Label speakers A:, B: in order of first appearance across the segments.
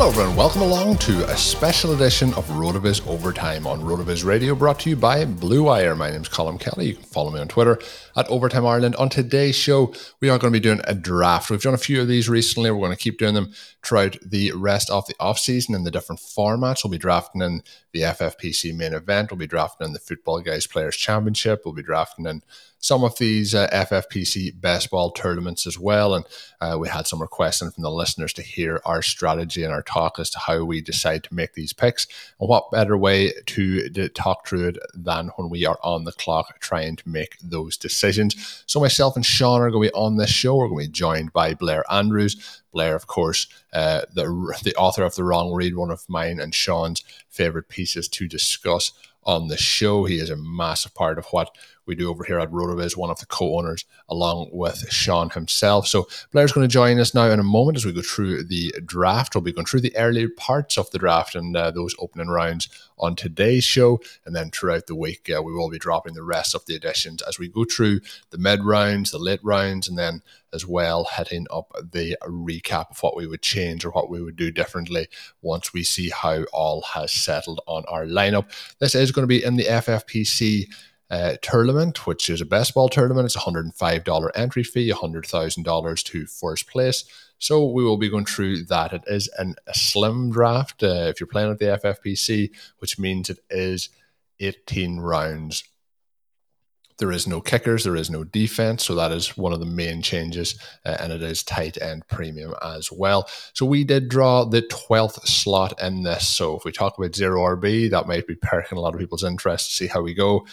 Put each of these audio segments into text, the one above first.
A: Hello, everyone. Welcome along to a special edition of RotoViz Overtime on RotoViz Radio, brought to you by Blue Wire. My name is Colin Kelly. You can follow me on Twitter at Overtime Ireland. On today's show, we are going to be doing a draft. We've done a few of these recently. We're going to keep doing them throughout the rest of the offseason in the different formats. We'll be drafting in the FFPC main event. We'll be drafting in the Football Guys Players Championship. We'll be drafting in some of these uh, FFPC best ball tournaments as well. And uh, we had some requests from the listeners to hear our strategy and our talk as to how we decide to make these picks. And what better way to, to talk through it than when we are on the clock trying to make those decisions. So myself and Sean are going to be on this show. We're going to be joined by Blair Andrews. Blair, of course, uh, the the author of the Wrong Read, one of mine and Sean's favorite pieces to discuss on the show. He is a massive part of what we do over here at RotoViz, one of the co-owners, along with Sean himself. So Blair's going to join us now in a moment as we go through the draft. We'll be going through the early parts of the draft and uh, those opening rounds on today's show, and then throughout the week uh, we will be dropping the rest of the editions as we go through the mid rounds, the late rounds, and then as well heading up the recap of what we would change or what we would do differently once we see how all has settled on our lineup. This is going to be in the FFPC uh, tournament, which is a best ball tournament. It's a $105 entry fee, $100,000 to first place. So we will be going through that. It is an, a slim draft uh, if you're playing at the FFPC, which means it is 18 rounds. There is no kickers, there is no defense. So that is one of the main changes. Uh, and it is tight end premium as well. So we did draw the 12th slot in this. So if we talk about zero RB, that might be perking a lot of people's interest to see how we go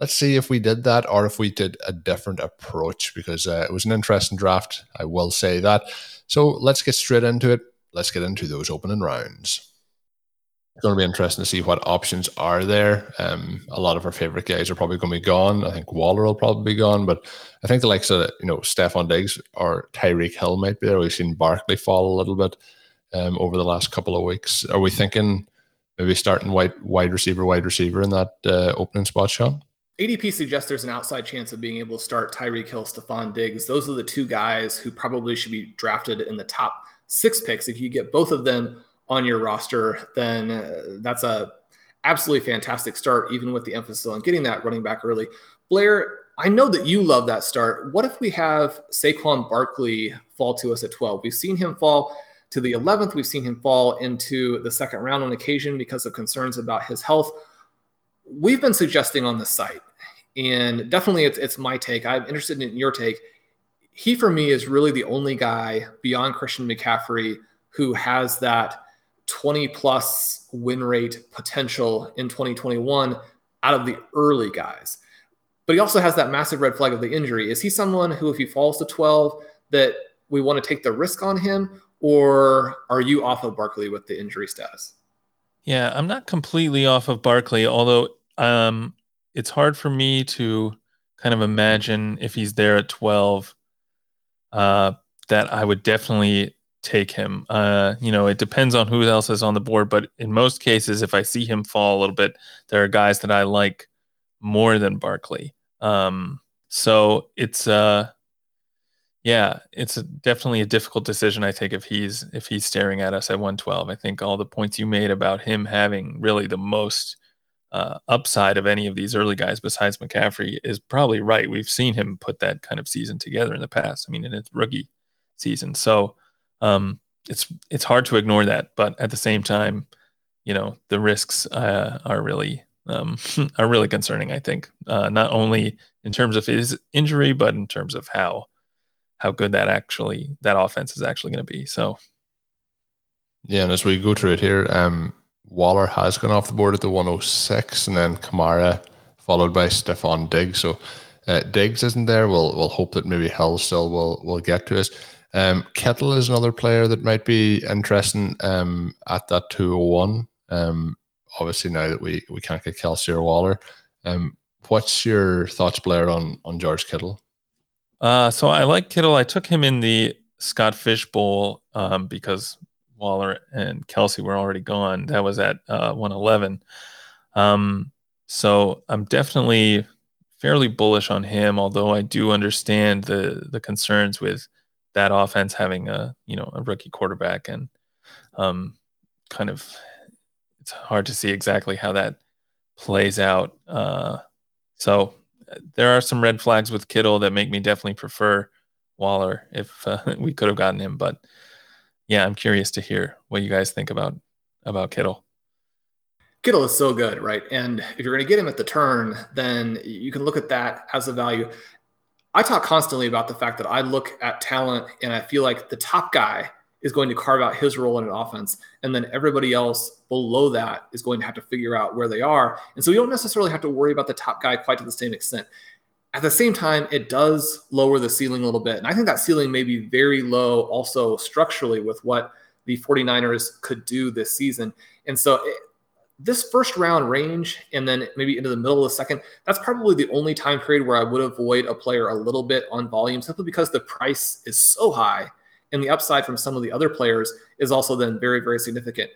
A: let's see if we did that or if we did a different approach because uh, it was an interesting draft. I will say that. So let's get straight into it. Let's get into those opening rounds. It's going to be interesting to see what options are there. Um, a lot of our favorite guys are probably going to be gone. I think Waller will probably be gone, but I think the likes of you know Stefon Diggs or Tyreek Hill might be there. We've seen Barkley fall a little bit um, over the last couple of weeks. Are we thinking maybe starting wide wide receiver, wide receiver in that uh, opening spot, Sean?
B: ADP suggests there's an outside chance of being able to start Tyreek Hill, Stefon Diggs. Those are the two guys who probably should be drafted in the top six picks. If you get both of them on your roster, then uh, that's a absolutely fantastic start, even with the emphasis on getting that running back early. Blair, I know that you love that start. What if we have Saquon Barkley fall to us at 12? We've seen him fall to the 11th. We've seen him fall into the second round on occasion because of concerns about his health we've been suggesting on the site, and definitely it's, it's my take. I'm interested in your take. He, for me, is really the only guy beyond Christian McCaffrey who has that 20 plus win rate potential in 2021 out of the early guys. But he also has that massive red flag of the injury. Is he someone who, if he falls to 12, that we want to take the risk on him? Or are you off of Barkley with the injury status?
C: Yeah, I'm not completely off of Barkley, although um, it's hard for me to kind of imagine if he's there at 12 uh, that I would definitely take him. Uh, you know, it depends on who else is on the board, but in most cases, if I see him fall a little bit, there are guys that I like more than Barkley. Um, so it's uh, yeah, it's a, definitely a difficult decision. I think if he's if he's staring at us at 112, I think all the points you made about him having really the most uh, upside of any of these early guys besides McCaffrey is probably right. We've seen him put that kind of season together in the past. I mean, in his rookie season. So um, it's it's hard to ignore that, but at the same time, you know, the risks uh, are really um, are really concerning. I think uh, not only in terms of his injury, but in terms of how how good that actually that offense is actually going to be. So,
A: yeah, and as we go through it here, um, Waller has gone off the board at the 106, and then Kamara followed by Stefon Diggs. So uh, Diggs isn't there. We'll we'll hope that maybe Hill still will will get to us. Um, Kittle is another player that might be interesting um, at that 201. Um, obviously, now that we, we can't get Kelce or Waller. Um, what's your thoughts, Blair, on, on George Kittle?
C: Uh, so I like Kittle. I took him in the Scott Fish Bowl um, because Waller and Kelce were already gone. That was at uh, 111. Um, so I'm definitely fairly bullish on him, although I do understand the the concerns with that offense having a you know a rookie quarterback and um, kind of it's hard to see exactly how that plays out. Uh, so there are some red flags with Kittle that make me definitely prefer Waller if uh, we could have gotten him. But yeah, I'm curious to hear what you guys think about about Kittle.
B: Kittle is so good, right? And if you're going to get him at the turn, then you can look at that as a value. I talk constantly about the fact that I look at talent and I feel like the top guy is going to carve out his role in an offense. And then everybody else below that is going to have to figure out where they are. And so we don't necessarily have to worry about the top guy quite to the same extent. At the same time, it does lower the ceiling a little bit. And I think that ceiling may be very low also structurally with what the 49ers could do this season. And so it, this first round range and then maybe into the middle of the second, that's probably the only time period where I would avoid a player a little bit on volume simply because the price is so high and the upside from some of the other players is also then very, very significant.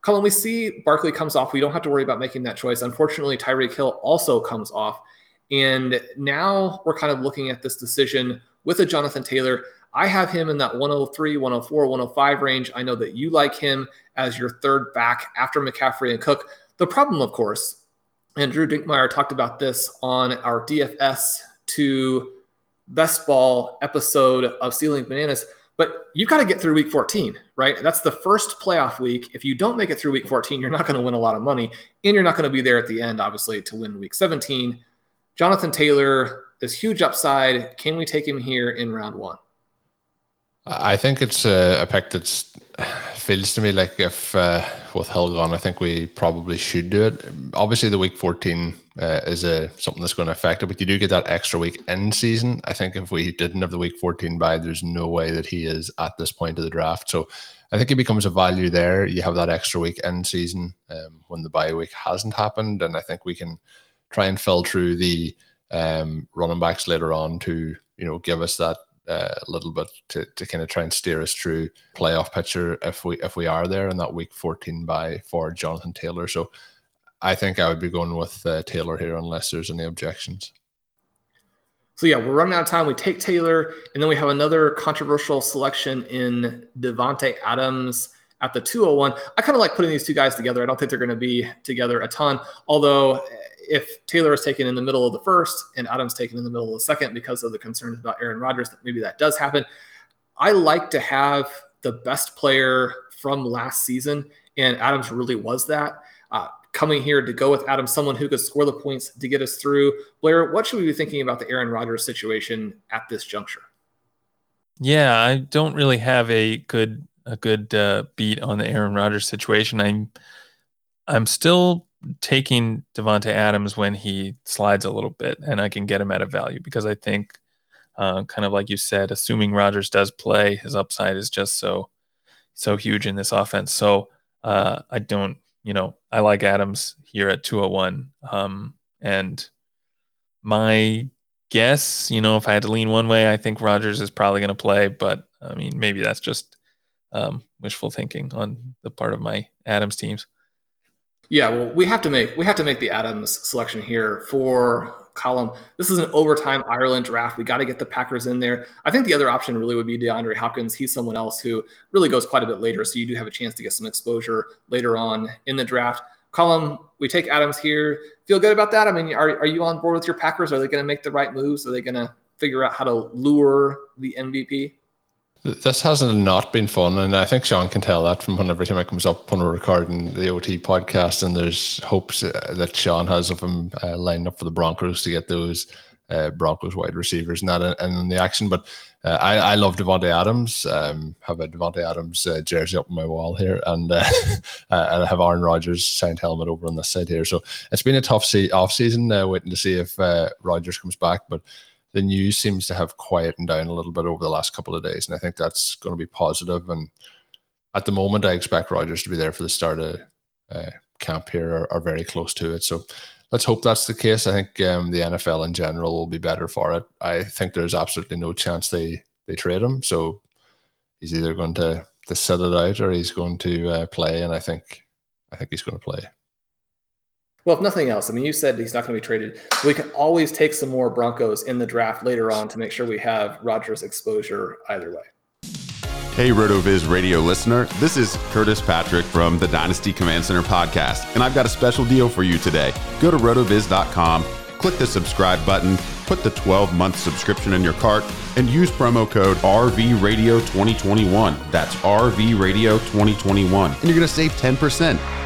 B: Colin, we see Barkley comes off. We don't have to worry about making that choice. Unfortunately, Tyreek Hill also comes off. And now we're kind of looking at this decision with a Jonathan Taylor. I have him in that 103, 104, 105 range. I know that you like him as your third back after McCaffrey and Cook. The problem, of course, and Drew Dinkmeyer talked about this on our DFS to best ball episode of Stealing Bananas. But you've got to get through week 14, right? That's the first playoff week. If you don't make it through week 14, you're not going to win a lot of money. And you're not going to be there at the end, obviously, to win week 17. Jonathan Taylor, this huge upside. Can we take him here in round one?
A: I think it's a, a pick that feels to me like if uh, with Hill gone, I think we probably should do it. Obviously, the week 14 uh, is a, something that's going to affect it, but you do get that extra week in season. I think if we didn't have the week 14 bye, there's no way that he is at this point of the draft. So I think it becomes a value there. You have that extra week in season um, when the bye week hasn't happened, and I think we can try and fill through the um, running backs later on to you know give us that uh, little bit to, to kind of try and steer us through playoff picture if we if we are there in that week 14 bye for Jonathan Taylor. So I think I would be going with uh, Taylor here unless there's any objections.
B: So yeah, we're running out of time. We take Taylor, and then we have another controversial selection in Davante Adams at the 201. I kind of like putting these two guys together. I don't think they're going to be together a ton, although if Taylor is taken in the middle of the first and Adams taken in the middle of the second because of the concerns about Aaron Rodgers, that maybe that does happen. I like to have the best player from last season, and Adams really was that. Uh, coming here to go with Adams, someone who could score the points to get us through. Blair, what should we be thinking about the Aaron Rodgers situation at this juncture?
C: Yeah, I don't really have a good a good uh, beat on the Aaron Rodgers situation. I'm I'm still taking Davante Adams when he slides a little bit, and I can get him at a value because I think, uh, kind of like you said, assuming Rodgers does play, his upside is just so so huge in this offense. So uh, I don't, you know, I like Adams here at 201, um, and my guess, you know, if I had to lean one way, I think Rodgers is probably going to play, but I mean, maybe that's just um, wishful thinking on the part of my Adams teams.
B: Yeah, well, we have to make we have to make the Adams selection here for Colin. This is an overtime Ireland draft. We got to get the Packers in there. I think the other option really would be DeAndre Hopkins. He's someone else who really goes quite a bit later, so you do have a chance to get some exposure later on in the draft. Colin, we take Adams here. Feel good about that? I mean, are, are you on board with your Packers? Are they going to make the right moves? Are they going to figure out how to lure the MVP?
A: This hasn't not been fun, and I think Sean can tell that from when every time it comes up when we're recording the OT podcast, and there's hopes uh, that Sean has of him uh, lined up for the Broncos to get those uh, Broncos wide receivers and that and in the action. But uh, I, I love Davante Adams. Um, have a Davante Adams uh, jersey up on my wall here, and uh, and I have Aaron Rodgers signed helmet over on this side here. So it's been a tough se- off season, waiting to see if Rodgers comes back, but the news seems to have quietened down a little bit over the last couple of days, and I think that's going to be positive. And at the moment, I expect Rodgers to be there for the start of uh, camp here, or, or, very close to it. So let's hope that's the case. I think um, the NFL in general will be better for it. I think there's absolutely no chance they they trade him. So he's either going to to set it out or he's going to uh, play, and I think I think he's going to play.
B: Well, if nothing else, I mean, you said he's not going to be traded. We can always take some more Broncos in the draft later on to make sure we have Rodgers exposure either way.
D: Hey, RotoViz radio listener. This is Curtis Patrick from the Dynasty Command Center podcast, and I've got a special deal for you today. Go to rotoviz.com, click the subscribe button, put the 12 month subscription in your cart, and use promo code RVRadio2021. That's RVRadio2021, and you're going to save 10%.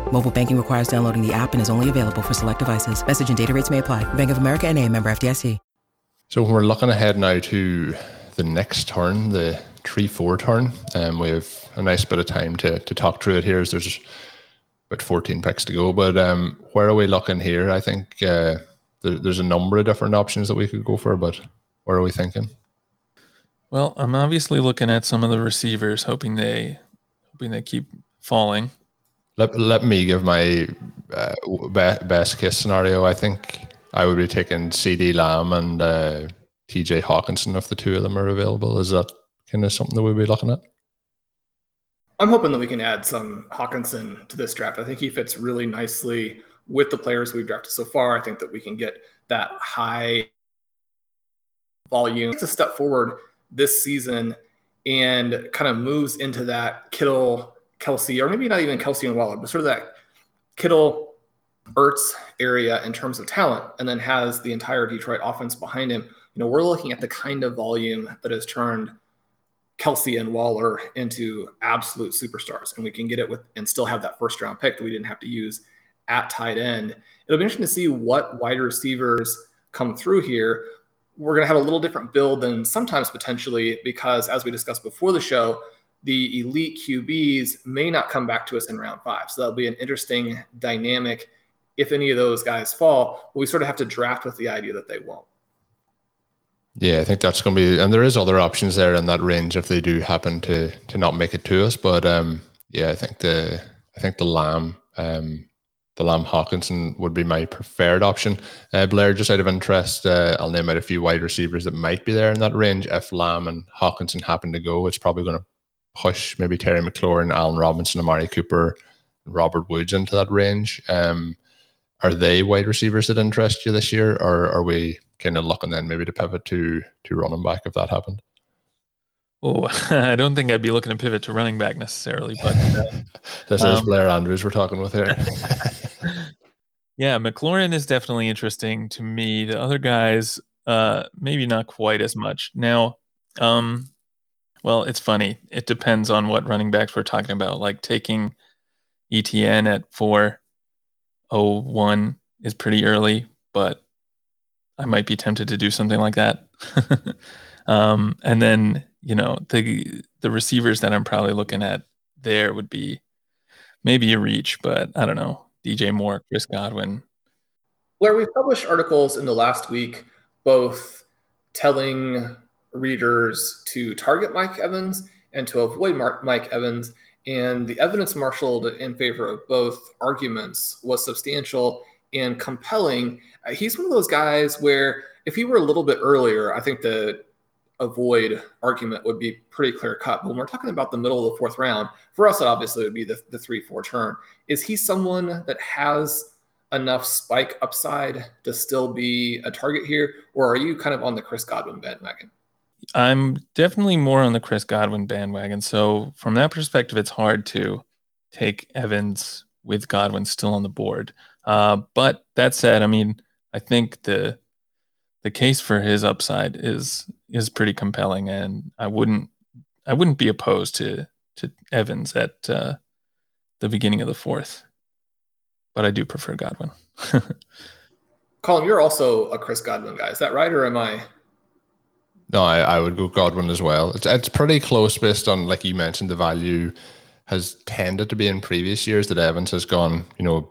E: Mobile banking requires downloading the app and is only available for select devices. Message and data rates may apply. Bank of America and a member FDIC.
A: So when we're looking ahead now to the next turn, the 3-4 turn, um, we have a nice bit of time to, to talk through it here. As there's about 14 picks to go. But um, where are we looking here? I think uh, there, there's a number of different options that we could go for, but where are we thinking?
C: Well, I'm obviously looking at some of the receivers, hoping they hoping they keep falling.
A: Let, let me give my uh, best case scenario. I think I would be taking CeeDee Lamb and uh, TJ Hockenson if the two of them are available. Is that kind of something that we'd be looking at?
B: I'm hoping that we can add some Hockenson to this draft. I think he fits really nicely with the players we've drafted so far. I think that we can get that high volume. It's a step forward this season and kind of moves into that Kittle, Kelce, or maybe not even Kelce and Waller, but sort of that Kittle, Ertz area in terms of talent, and then has the entire Detroit offense behind him. You know, we're looking at the kind of volume that has turned Kelce and Waller into absolute superstars, and we can get it with and still have that first round pick that we didn't have to use at tight end. It'll be interesting to see what wide receivers come through here, we're going to have a little different build than sometimes potentially because, as we discussed before the show, the elite QBs may not come back to us in round five. So that'll be an interesting dynamic if any of those guys fall. We sort of have to draft with the idea that they won't.
A: Yeah, I think that's going to be, and there is other options there in that range if they do happen to to not make it to us. But um, yeah, I think the I think the Lamb um, the Lamb Hockenson would be my preferred option. Uh, Blair, just out of interest, uh, I'll name out a few wide receivers that might be there in that range. If Lamb and Hockenson happen to go, it's probably going to push maybe Terry McLaurin, Allen Robinson, Amari Cooper, Robert Woods into that range. Um, are they wide receivers that interest you this year, or are we kind of looking then maybe to pivot to to running back if that happened?
C: Oh, I don't think I'd be looking to pivot to running back necessarily, but uh,
A: this um, is Blair Andrews we're talking with here.
C: yeah, McLaurin is definitely interesting to me. The other guys, uh, maybe not quite as much. Now, um, well, it's funny. It depends on what running backs we're talking about. Like taking Etienne at four oh one is pretty early, but I might be tempted to do something like that. um, and then you know the the receivers that I'm probably looking at there would be maybe a reach, but I don't know. DJ Moore, Chris Godwin.
B: Where we published articles in the last week, both telling readers to target Mike Evans and to avoid Mark, Mike Evans. And the evidence marshaled in favor of both arguments was substantial and compelling. Uh, he's one of those guys where if he were a little bit earlier, I think the avoid argument would be pretty clear cut. But when we're talking about the middle of the fourth round, for us, it obviously would be the, the three, four turn. Is he someone that has enough spike upside to still be a target here? Or are you kind of on the Chris Godwin bandwagon?
C: I'm definitely more on the Chris Godwin bandwagon. So from that perspective, it's hard to take Evans with Godwin still on the board. Uh, but that said, I mean, I think the the case for his upside is is pretty compelling, and I wouldn't I wouldn't be opposed to to Evans at uh, the beginning of the fourth, but I do prefer Godwin.
B: Colin, you're also a Chris Godwin guy, is that right, or am I
A: no, I, I would go Godwin as well. It's it's pretty close based on like you mentioned the value has tended to be in previous years that Evans has gone, you know,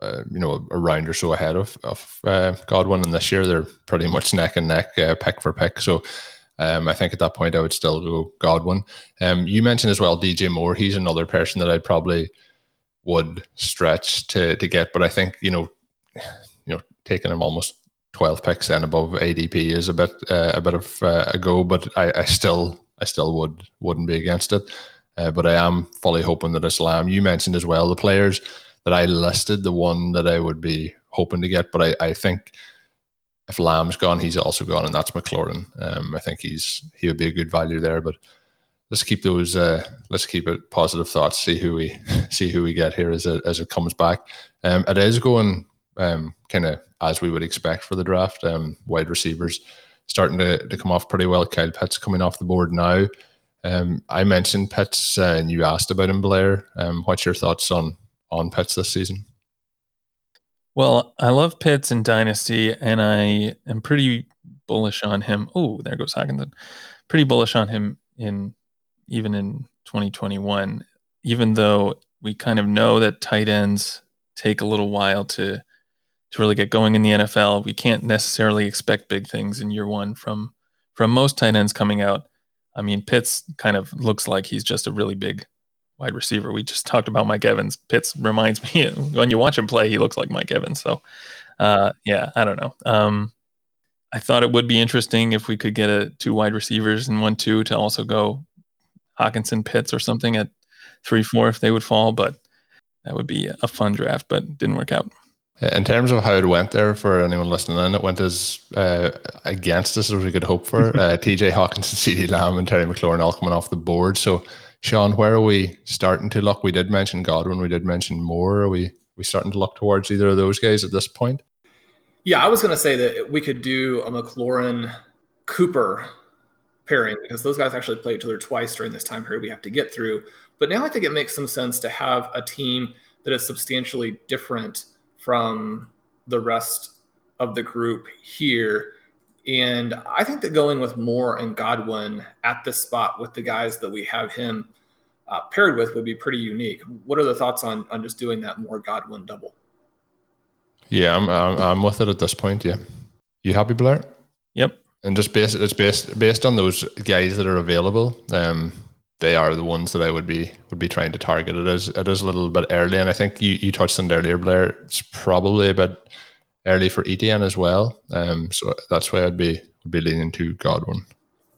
A: uh, you know, a round or so ahead of of uh, Godwin, and this year they're pretty much neck and neck, uh, pick for pick. So. Um, I think at that point I would still go Godwin. Um, you mentioned as well DJ Moore. He's another person that I probably would stretch to to get, but I think you know, you know, taking him almost 12 picks and above ADP is a bit uh, a bit of uh, a go, but I, I, still I still would wouldn't be against it. Uh, but I am fully hoping that Islam. You mentioned as well the players that I listed, the one that I would be hoping to get, but I, I think if Lamb's gone, he's also gone, and that's McLaurin. Um, I think he's he would be a good value there, but let's keep those uh, let's keep it positive thoughts. See who we see who we get here as it as it comes back. Um, it is going um, kind of as we would expect for the draft. Um, wide receivers starting to, to come off pretty well. Kyle Pitts coming off the board now. Um, I mentioned Pitts uh, and you asked about him, Blair. Um, what's your thoughts on on Pitts this season?
C: Well, I love Pitts in Dynasty, and I am pretty bullish on him. Oh, there goes Hockenson. Pretty bullish on him in even in 2021, even though we kind of know that tight ends take a little while to to really get going in the NFL. We can't necessarily expect big things in year one from from most tight ends coming out. I mean, Pitts kind of looks like he's just a really big wide receiver. We just talked about Mike Evans. Pitts reminds me when you watch him play, he looks like Mike Evans. So, uh, yeah, I don't know. Um, I thought it would be interesting if we could get a two wide receivers and one two to also go Hockenson Pitts or something at three four if they would fall, but that would be a fun draft, but didn't work out.
A: In terms of how it went there for anyone listening in, it went as uh, against us as we could hope for. Uh, TJ Hockenson, CeeDee Lamb, and Terry McLaurin all coming off the board. So, Sean, where are we starting to look? We did mention Godwin, we did mention Moore. Are we we starting to look towards either of those guys at this point?
B: Yeah, I was going to say that we could do a McLaurin Cooper pairing because those guys actually play each other twice during this time period we have to get through. But now I think it makes some sense to have a team that is substantially different from the rest of the group here. And I think that going with Moore and Godwin at this spot with the guys that we have him uh, paired with would be pretty unique. What are the thoughts on on just doing that Moore Godwin double?
A: Yeah, I'm, I'm I'm with it at this point. Yeah, you happy, Blair?
C: Yep.
A: And just based it's based based on those guys that are available. Um, they are the ones that I would be would be trying to target. It is it is a little bit early, and I think you, you touched on it earlier, Blair. It's probably a bit early for Etienne as well. Um, so that's why I'd be would be leaning to Godwin.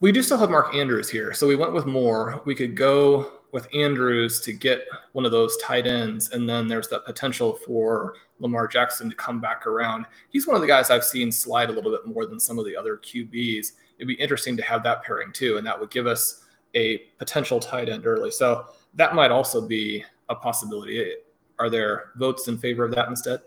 B: We do still have Mark Andrews here, so we went with Moore. We could go with Andrews to get one of those tight ends, and then there's that potential for Lamar Jackson to come back around. He's one of the guys I've seen slide a little bit more than some of the other QBs. It'd be interesting to have that pairing too, and that would give us a potential tight end early. So that might also be a possibility. Are there votes in favor of that instead?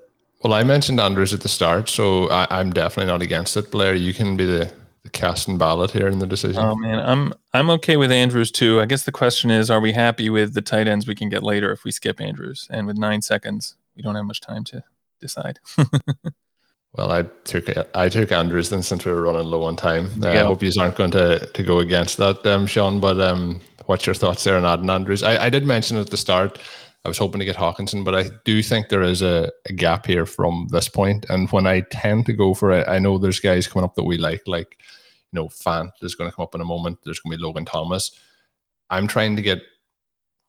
A: Well, I mentioned Andrews at the start, so I, am definitely not against it. Blair, you can be the, the casting ballot here in the decision.
C: Oh man, I'm I'm okay with Andrews too. I guess the question is, are we happy with the tight ends we can get later if we skip Andrews? And with nine seconds, we don't have much time to decide.
A: Well, I took I took Andrews then since we were running low on time. Uh, I hope you aren't going to, to go against that, um, Sean. But um, what's your thoughts there on adding Andrews? I, I did mention at the start I was hoping to get Hockenson, but I do think there is a, a, gap here from this point. And when I tend to go for it, I know there's guys coming up that we like, like you know, Fant is going to come up in a moment. There's going to be Logan Thomas. I'm trying to get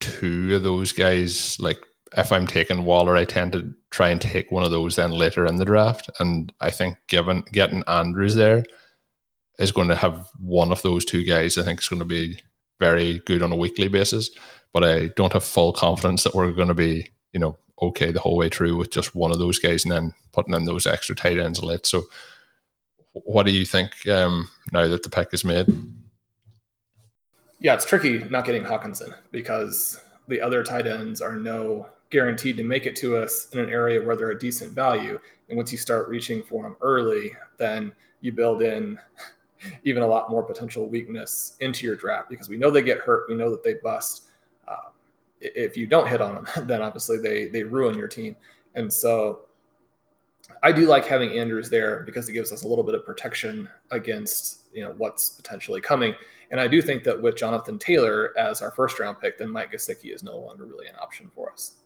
A: two of those guys like if I'm taking Waller, I tend to try and take one of those then later in the draft. And I think given getting Andrews there is going to have one of those two guys. I think is going to be very good on a weekly basis. But I don't have full confidence that we're going to be, you know, okay the whole way through with just one of those guys and then putting in those extra tight ends late. So, what do you think um, now that the pick is made?
B: Yeah, it's tricky not getting Hockenson because the other tight ends are no guaranteed to make it to us in an area where they're a decent value. And once you start reaching for them early, then you build in even a lot more potential weakness into your draft because we know they get hurt. We know that they bust. Uh, if you don't hit on them, then obviously they they ruin your team. And so I do like having Andrews there because it gives us a little bit of protection against you know what's potentially coming. And I do think that with Jonathan Taylor as our first round pick, then Mike Gesicki is no longer really an option for us.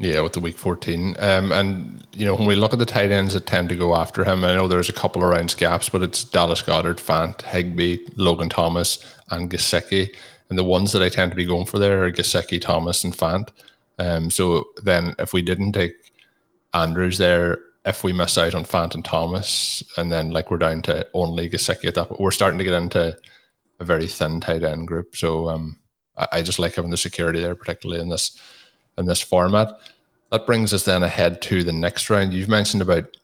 A: Yeah, with the week 14. Um, and, you know, when we look at the tight ends that tend to go after him, I know there's a couple of rounds gaps, but it's Dallas Goedert, Fant, Higbee, Logan Thomas, and Gesicki. And the ones that I tend to be going for there are Gesicki, Thomas, and Fant. Um, so then if we didn't take Andrews there, if we miss out on Fant and Thomas, and then like we're down to only Gesicki at that, we're starting to get into a very thin tight end group. So um, I, I just like having the security there, particularly in this in this format. That brings us then ahead to the next round. You've mentioned about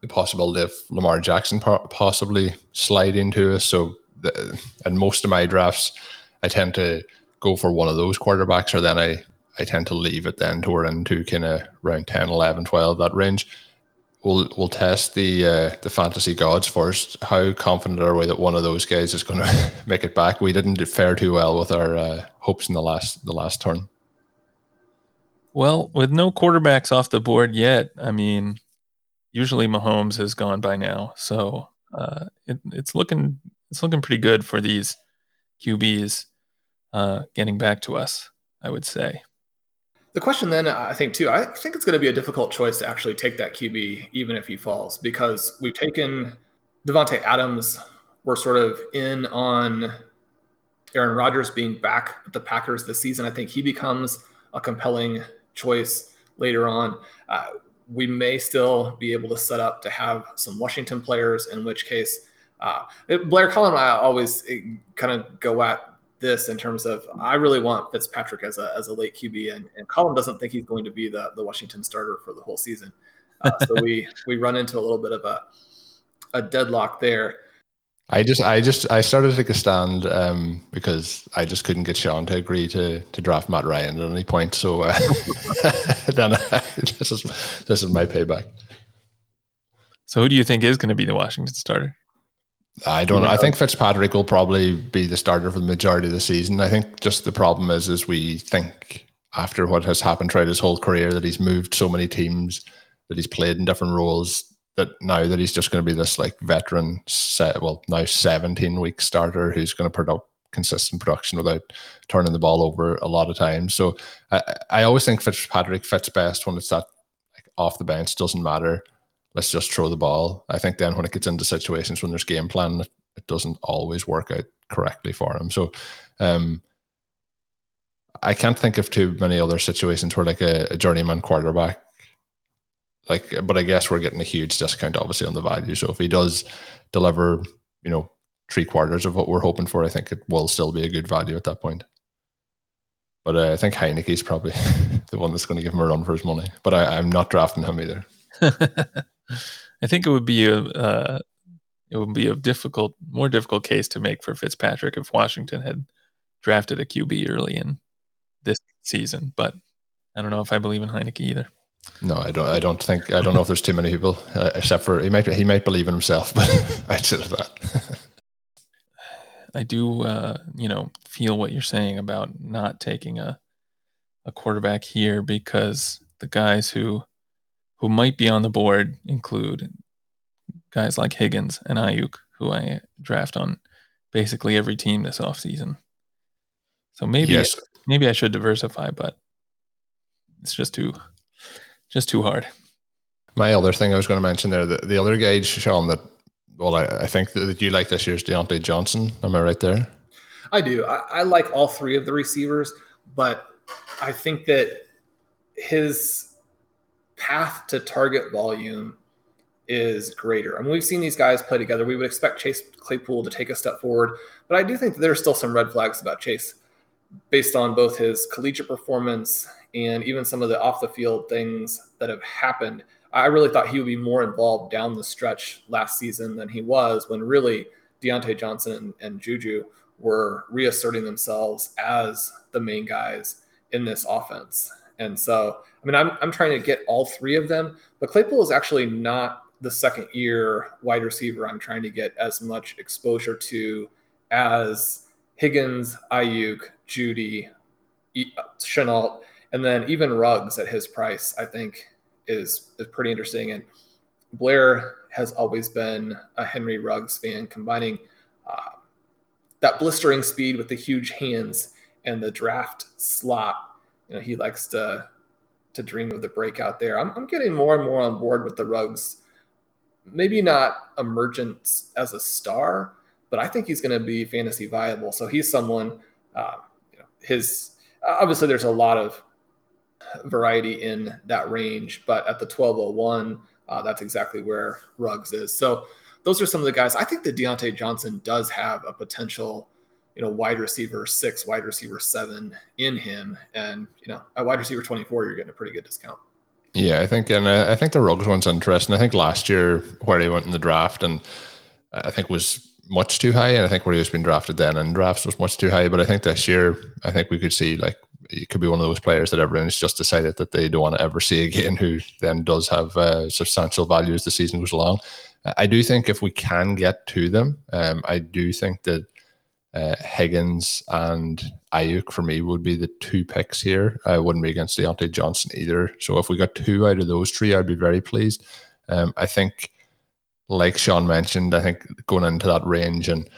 A: the possibility of Lamar Jackson possibly sliding to us. So, the, in most of my drafts, I tend to go for one of those quarterbacks, or then I, I tend to leave it then to we're into kind of around 10, 11, 12, that range. We'll, we'll test the uh, the fantasy gods first. How confident are we that one of those guys is going to make it back? We didn't fare too well with our uh, hopes in the last the last turn.
C: Well, with no quarterbacks off the board yet, I mean, usually Mahomes has gone by now, so uh, it, it's looking it's looking pretty good for these QBs uh, getting back to us. I would say.
B: The question then, I think too, I think it's going to be a difficult choice to actually take that QB, even if he falls, because we've taken Davante Adams. We're sort of in on Aaron Rodgers being back with the Packers this season. I think he becomes a compelling choice later on. Uh, we may still be able to set up to have some Washington players, in which case, uh, Blair Colin and I always eh, kind of go at this in terms of I really want Fitzpatrick as a, as a late QB, and, and Colin doesn't think he's going to be the, the Washington starter for the whole season. Uh, so we we run into a little bit of a a deadlock there.
A: I just, I just, I started to take a stand um, because I just couldn't get Sean to agree to to draft Matt Ryan at any point. So uh, then uh, this is this is my payback.
C: So who do you think is going to be the Washington starter?
A: I don't know. I think Fitzpatrick will probably be the starter for the majority of the season. I think just the problem is, is we think after what has happened throughout his whole career that he's moved so many teams, that he's played in different roles, that now that he's just going to be this like veteran, set, well now 17 week starter who's going to put up consistent production without turning the ball over a lot of times. So I, I always think Fitzpatrick fits best when it's that like off the bench doesn't matter. Let's just throw the ball. I think then when it gets into situations when there's game plan, it doesn't always work out correctly for him. So um, I can't think of too many other situations where like a, a journeyman quarterback like but I guess we're getting a huge discount obviously on the value. So if he does deliver, you know, three quarters of what we're hoping for, I think it will still be a good value at that point. But uh, I think Heinicke is probably the one that's going to give him a run for his money. But I, am not drafting him either.
C: I think it would be a uh, it would be a difficult, more difficult case to make for Fitzpatrick if Washington had drafted a QB early in this season. But I don't know if I believe in Heinicke either.
A: No, I don't. I don't think. I don't know if there's too many people, uh, except for he might. He might believe in himself, but I'd say that.
C: I do, uh, you know, feel what you're saying about not taking a a quarterback here because the guys who who might be on the board include guys like Higgins and Aiyuk, who I draft on basically every team this offseason. So maybe yes. maybe I should diversify, but it's just too just too hard.
A: My other thing I was going to mention there, the, the other guy, Sean, that well, I, I think that you like this year's Diontae Johnson. Am I right there?
B: I do. I, I like all three of the receivers, but I think that his path to target volume is greater. I mean, we've seen these guys play together. We would expect Chase Claypool to take a step forward, but I do think that there's still some red flags about Chase based on both his collegiate performance and even some of the off the field things that have happened. I really thought he would be more involved down the stretch last season than he was when really Diontae Johnson and Juju were reasserting themselves as the main guys in this offense. And so, I mean, I'm, I'm trying to get all three of them, but Claypool is actually not the second year wide receiver I'm trying to get as much exposure to as Higgins, Aiyuk, Jeudy, Shenault, and then even Ruggs at his price, I think is is pretty interesting. And Blair has always been a Henry Ruggs fan, combining uh, that blistering speed with the huge hands and the draft slot. You know, he likes to to dream of the breakout there. I'm, I'm getting more and more on board with the Ruggs. Maybe not emergence as a star, but I think he's going to be fantasy viable. So he's someone. Uh, you know, his obviously there's a lot of variety in that range, but at the 1201, uh, that's exactly where Ruggs is. So those are some of the guys. I think that Diontae Johnson does have a potential, you know, wide receiver six, wide receiver seven in him, and you know, at wide receiver 24, you're getting a pretty good discount.
A: Yeah, I think, and I think the Ruggs one's interesting. I think last year where he went in the draft, and I think was much too high, and I think where he was being drafted then in drafts was much too high. But I think this year, I think we could see like it could be one of those players that everyone's just decided that they don't want to ever see again, who then does have uh, substantial value as the season goes along. I do think if we can get to them, um, I do think that uh, Higgins and Aiyuk for me would be the two picks here. I wouldn't be against Diontae Johnson either. So if we got two out of those three, I'd be very pleased. Um, I think, like Sean mentioned, I think going into that range and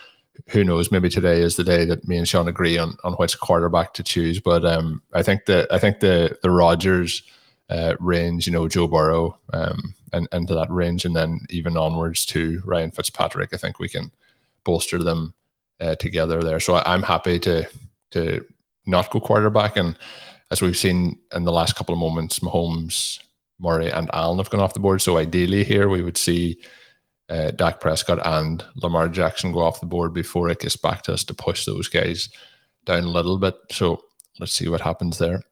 A: who knows? Maybe today is the day that me and Sean agree on, on which quarterback to choose. But um, I think the I think the the Rodgers uh, range, you know, Joe Burrow, um, and into that range, and then even onwards to Ryan Fitzpatrick. I think we can bolster them uh, together there. So I, I'm happy to to not go quarterback, and as we've seen in the last couple of moments, Mahomes, Murray, and Allen have gone off the board. So ideally, here we would see uh, Dak Prescott and Lamar Jackson go off the board before it gets back to us to push those guys down a little bit. So let's see what happens there.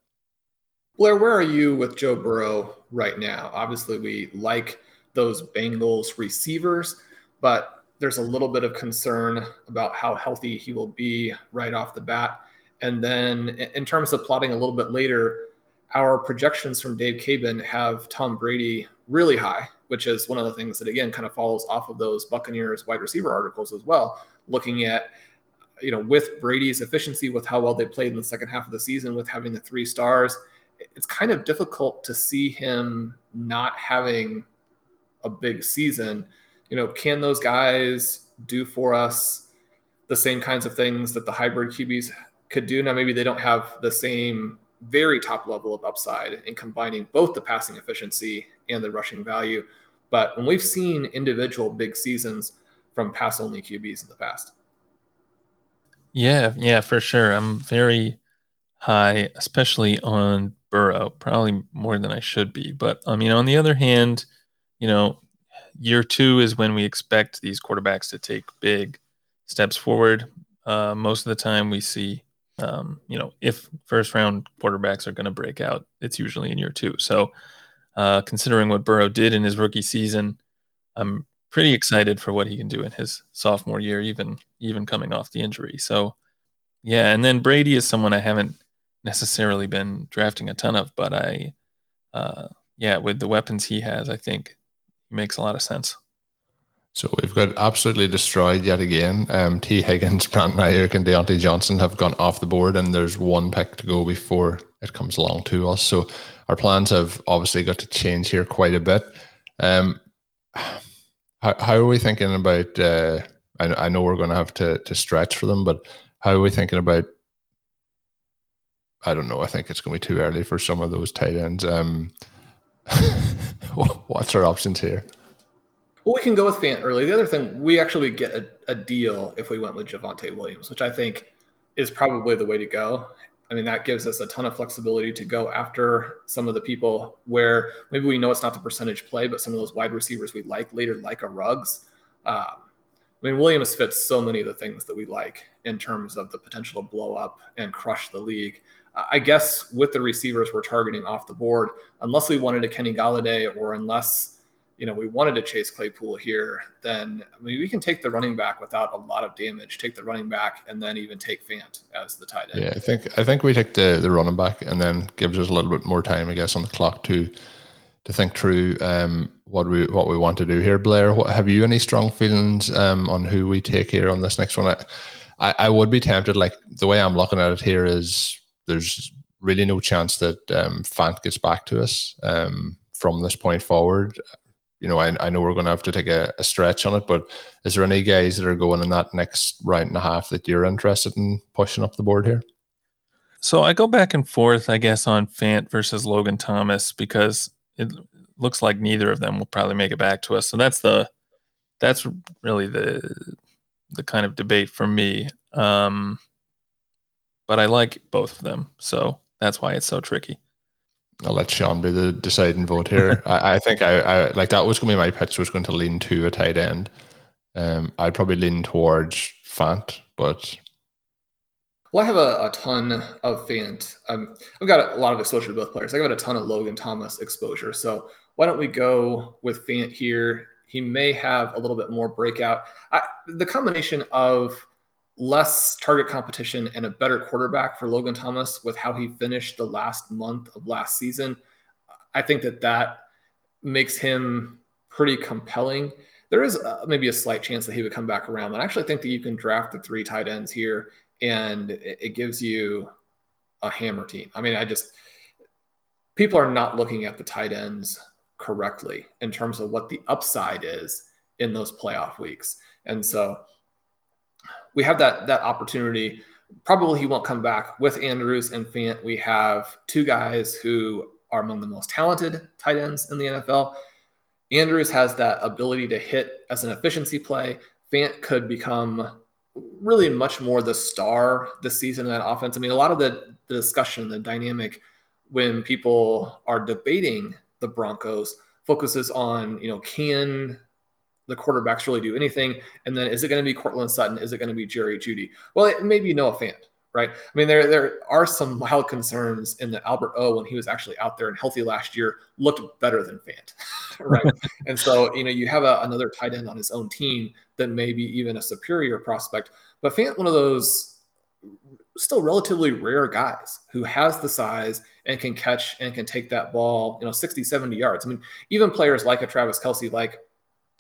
B: Blair, where are you with Joe Burrow right now? Obviously, we like those Bengals receivers, but there's a little bit of concern about how healthy he will be right off the bat. And then, in terms of plotting a little bit later, our projections from Dave Caban have Tom Brady really high which is one of the things that again kind of follows off of those Buccaneers wide receiver articles as well, looking at you know with Brady's efficiency, with how well they played in the second half of the season, with having the three stars, it's kind of difficult to see him not having a big season, you know, can those guys do for us the same kinds of things that the hybrid QBs could do? Now, maybe they don't have the same very top level of upside in combining both the passing efficiency and the rushing value. But when we've seen individual big seasons from pass only QBs in the past.
C: Yeah, yeah, for sure. I'm very high, especially on Burrow, probably more than I should be. But I mean, on the other hand, you know, year two is when we expect these quarterbacks to take big steps forward. Uh, most of the time, we see, um, you know, if first round quarterbacks are going to break out, it's usually in year two. So, uh, considering what Burrow did in his rookie season, I'm pretty excited for what he can do in his sophomore year, even even coming off the injury. So, yeah, and then Brady is someone I haven't necessarily been drafting a ton of, but I, uh, yeah, with the weapons he has, I think makes a lot of sense.
A: So we've got absolutely destroyed yet again. Um, Tee Higgins, Brandon Aiyuk, and Diontae Johnson have gone off the board, and there's one pick to go before it comes along to us. So our plans have obviously got to change here quite a bit. Um, how, how are we thinking about? Uh, I, I know we're going to have to to stretch for them, but how are we thinking about? I don't know. I think it's going to be too early for some of those tight ends. Um, what's our options here?
B: Well, we can go with Fant early. The other thing, we actually get a, a deal if we went with Javonte Williams, which I think is probably the way to go. I mean, that gives us a ton of flexibility to go after some of the people where maybe we know it's not the percentage play, but some of those wide receivers we like later, like a Ruggs. Um, I mean, Williams fits so many of the things that we like in terms of the potential to blow up and crush the league. I guess with the receivers we're targeting off the board, unless we wanted a Kenny Golladay or unless you know, we wanted to chase Claypool here, then I mean, we can take the running back without a lot of damage. Take the running back and then even take Fant as the tight end.
A: Yeah, I think I think we take the the running back and then gives us a little bit more time, I guess, on the clock to to think through um, what we what we want to do here. Blair, what, have you any strong feelings um, on who we take here on this next one? I, I would be tempted. Like the way I'm looking at it here is there's really no chance that um, Fant gets back to us um, from this point forward you know, I, I know we're going to have to take a, a, stretch on it, but is there any guys that are going in that next round and a half that you're interested in pushing up the board here?
C: So I go back and forth, I guess, on Fant versus Logan Thomas because it looks like neither of them will probably make it back to us. So that's the that's really the the kind of debate for me. Um, but I like both of them, so that's why it's so tricky.
A: I'll let Sean be the deciding vote here. I, I, think I, I, like that was going to be my pitch was going to lean to a tight end. Um, I'd probably lean towards Fant, but
B: well, I have a, a ton of Fant. Um, I've got a lot of exposure to both players. I got a ton of Logan Thomas exposure. So why don't we go with Fant here? He may have a little bit more breakout. I, the combination of less target competition and a better quarterback for Logan Thomas with how he finished the last month of last season. I think that that makes him pretty compelling. There is uh, maybe a slight chance that he would come back around. But I actually think that you can draft the three tight ends here and it, it gives you a hammer team. I mean, I just, people are not looking at the tight ends correctly in terms of what the upside is in those playoff weeks. And so we have that that opportunity. Probably he won't come back with Andrews and Fant. We have two guys who are among the most talented tight ends in the NFL. Andrews has that ability to hit as an efficiency play. Fant could become really much more the star this season in that offense. I mean, a lot of the, the discussion, the dynamic when people are debating the Broncos focuses on, you know, can the quarterbacks really do anything? And then is it going to be Courtland Sutton? Is it going to be Jerry Jeudy? Well, it may be Noah Fant, right? I mean, there there are some mild concerns in that Albert O, when he was actually out there and healthy last year, looked better than Fant, right? and so, you know, you have a, another tight end on his own team that may be even a superior prospect. But Fant, one of those still relatively rare guys who has the size and can catch and can take that ball, you know, 60, 70 yards. I mean, even players like a Travis Kelce, like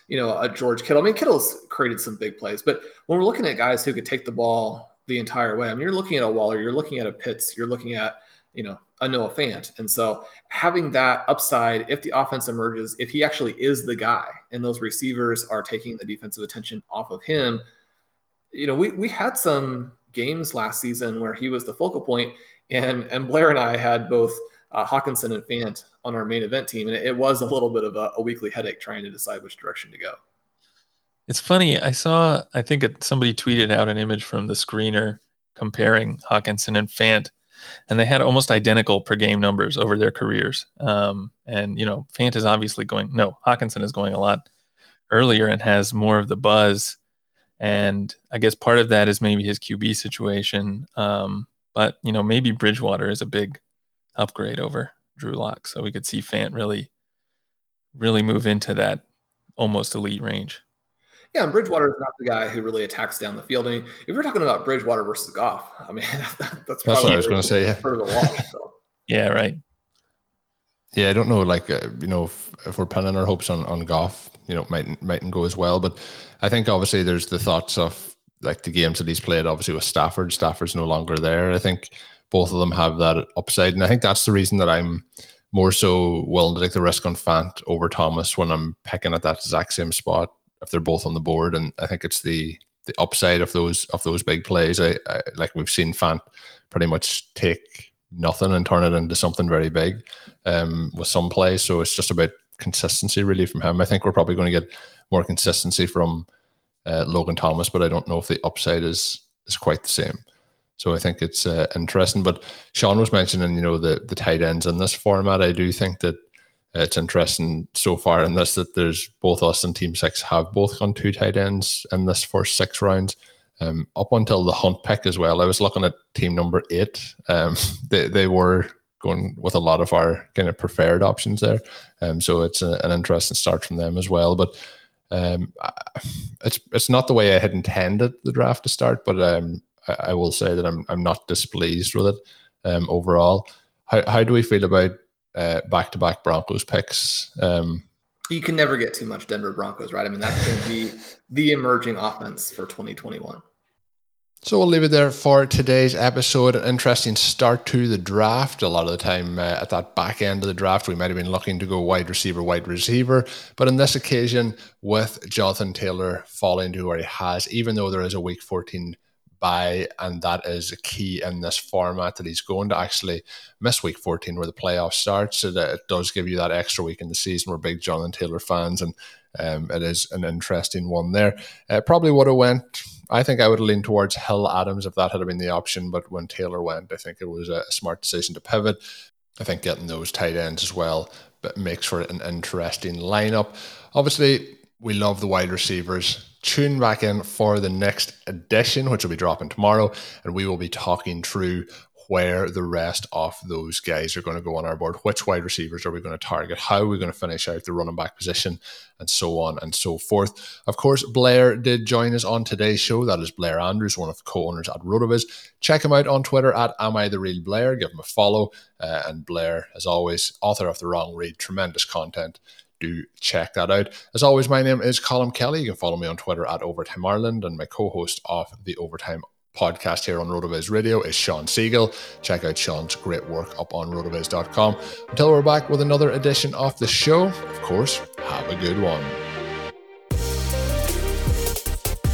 B: you know, a George Kittle. I mean, Kittle's created some big plays, but when we're looking at guys who could take the ball the entire way, I mean, you're looking at a Waller, you're looking at a Pitts, you're looking at, you know, a Noah Fant. And so having that upside, if the offense emerges, if he actually is the guy and those receivers are taking the defensive attention off of him, you know, we, we had some games last season where he was the focal point and, and Blair and I had both uh, Hockenson and Fant on our main event team. And it, it was a little bit of a, a weekly headache trying to decide which direction to go.
C: It's funny. I saw, I think it, somebody tweeted out an image from the screener comparing Hockenson and Fant and they had almost identical per game numbers over their careers. Um, and you know, Fant is obviously going. No, Hockenson is going a lot earlier and has more of the buzz. And I guess part of that is maybe his QB situation. Um, but you know, maybe Bridgewater is a big upgrade over Drew Lock, so we could see Fant really, really move into that almost elite range.
B: Yeah, and Bridgewater is not the guy who really attacks down the field. I mean, if we're talking about Bridgewater versus Goff, I mean, that's,
A: that's what I was going to say. Yeah.
B: For the watch, so.
C: yeah, right.
A: Yeah, I don't know. Like, uh, you know, if, if, we're pinning our hopes on on Goff, you know, mightn't mightn't go as well. But I think obviously there's the thoughts of like the games that he's played. Obviously with Stafford, Stafford's no longer there. I think both of them have that upside, and I think that's the reason that I'm more so willing to take the risk on Fant over Thomas when I'm picking at that exact same spot if they're both on the board. And I think it's the the upside of those of those big plays. I, I like we've seen Fant pretty much take nothing and turn it into something very big um, with some plays. So it's just about consistency really from him. I think we're probably going to get more consistency from uh, Logan Thomas, but I don't know if the upside is is quite the same. So I think it's uh, interesting. But Sean was mentioning, you know, the the tight ends in this format. I do think that it's interesting so far in this that there's both us and Team Six have both gone two tight ends in this first six rounds. Um, up until the hunt pick as well, I was looking at team number eight. Um, they they were going with a lot of our kind of preferred options there. Um, so it's a, an interesting start from them as well. But um, it's it's not the way I had intended the draft to start, but um, I, I will say that I'm I'm not displeased with it um, overall. How how do we feel about back to back Broncos picks. Um,
B: you can never get too much Denver Broncos, right? I mean, that's going to be the emerging offense for 2021.
A: So we'll leave it there for today's episode. An interesting start to the draft. A lot of the time uh, at that back end of the draft, we might have been looking to go wide receiver, wide receiver. But on this occasion, with Jonathan Taylor falling to where he has, even though there is a week 14 bye, and that is a key in this format that he's going to actually miss week 14 where the playoff starts. So that it does give you that extra week in the season. We're big and Taylor fans, and um, it is an interesting one there. Uh, probably would have went. I think I would lean towards Hill Adams if that had been the option, but when Taylor went, I think it was a smart decision to pivot. I think getting those tight ends as well but makes for an interesting lineup. Obviously, we love the wide receivers. Tune back in for the next edition, which will be dropping tomorrow, and we will be talking through where the rest of those guys are going to go on our board. Which wide receivers are we going to target? How are we going to finish out the running back position? And so on and so forth. Of course, Blair did join us on today's show. That is Blair Andrews, one of the co owners at Rotoviz. Check him out on Twitter at Am I the Real Blair. Give him a follow. Uh, and Blair, as always, author of The Wrong Read, tremendous content do check that out. As always, my name is Colm Kelly. You can follow me on Twitter at Overtime Ireland, and my co-host of the Overtime podcast here on RotoViz Radio is Sean Siegele. Check out Sean's great work up on rotoviz.com. Until we're back with another edition of the show, of course, have a good one.